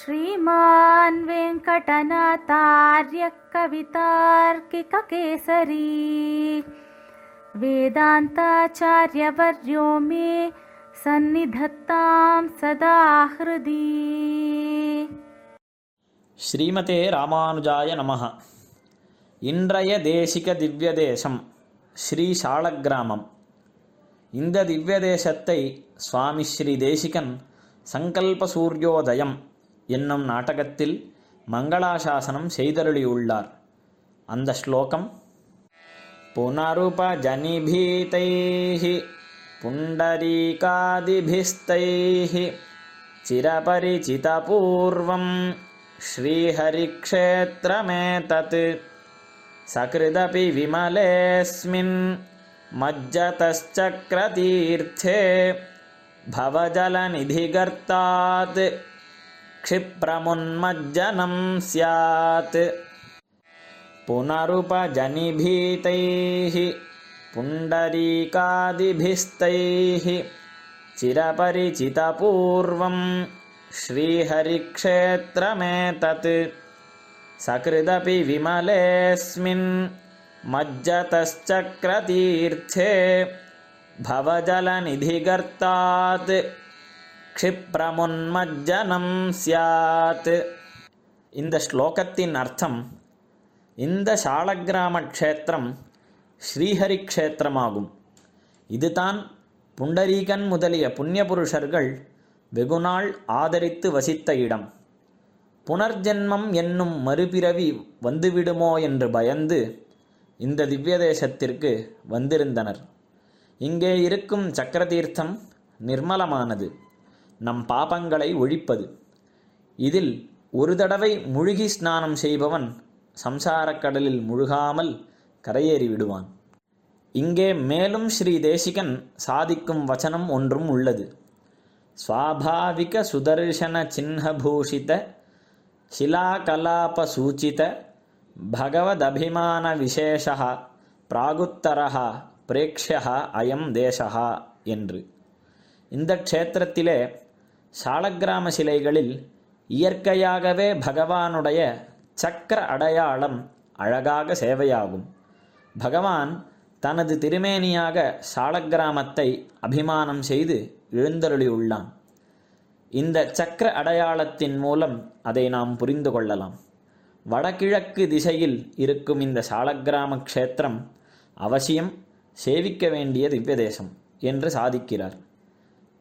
श्रीमान् वेङ्कटनाथार्य कवितार्किककेसरी वेदान्ताचार्यवर्यो मे सन्निधत्तां सदा हृदि ஸ்ரீமதே ராமானுஜாய நமः இன்றைய தேசிக திவ்ய தேசம் ஸ்ரீ சாலக்கிராமம் இந்த திவ்ய தேசத்தை சுவாமி ஸ்ரீ தேசிகன் சங்கல்ப சூரியோதயம் என்னும் நாடகத்தில் மங்களாசாசனம் செய்தருளியுள்ளார் அந்த ஸ்லோகம் पुनरुपजनिभीतैः पुण्डरीकादिभिस्तैः चिरपरिचितपूर्वं श्रीहरिक्षेत्रमेतत् सकृदपि विमलेऽस्मिन् मज्जतश्चक्रतीर्थे भवजलनिधिगर्तात् क्षिप्रमुन्मज्जनं स्यात्। पुनरुपजनिभीतैः पुण्डरीकादिभिस्तैः चिरपरिचितपूर्वं श्रीहरिक्षेत्रमेतत्। सकृदपि विमलेऽस्मिन् मज्जतश्चक्रतीर्थे भवजलनिधिगर्तात् க்ஷிப்ரமுன்மஜ்ஜனம் சியாத் இந்த ஸ்லோகத்தின் அர்த்தம் இந்த சாலக்கிராம க்ஷேத்திரம் ஸ்ரீஹரி க்ஷேத்திரமாகும் இதுதான் புண்டரீகன் முதலிய புண்ணியபுருஷர்கள் வெகுநாள் ஆதரித்து வசித்த இடம். புனர்ஜென்மம் என்னும் மறுபிறவி வந்துவிடுமோ என்று பயந்து இந்த திவ்ய தேசத்திற்கு வந்திருந்தனர். இங்கே இருக்கும் சக்கரதீர்த்தம் நிர்மலமானது. நம் பாபங்களை ஒழிப்பது. இதில் ஒரு தடவை முழுகி ஸ்நானம் செய்பவன் சம்சாரக் கடலில் முழுகாமல் கரையேறி விடுவான். இங்கே மேலும் ஸ்ரீ தேசிகன் சாதிக்கும் வச்சனம் ஒன்றும் உள்ளது. ஸ்வாபாவிக சுதர்சன சின்னபூஷித சிலாகலாப சூச்சித பகவதபிமான விசேஷா பிராகுத்தரா பிரேக்ஷா அயம் தேசா என்று. இந்த க்ஷேத்திரத்திலே சாலக்கிராம சிலைகளில் இயற்கையாகவே பகவானுடைய சக்கர அடையாளம் அழகாக சேவையாகும். பகவான் தனது திருமேனியாக சாலக்கிராமத்தை அபிமானம் செய்து எழுந்தருளியுள்ளான். இந்த சக்கர அடையாளத்தின் மூலம் அதை நாம் புரிந்து கொள்ளலாம். வடகிழக்கு திசையில் இருக்கும் இந்த சாலக்கிராம க்ஷேத்திரம் அவசியம் சேவிக்க வேண்டிய திவ்யதேசம் என்று சாதிக்கிறார்.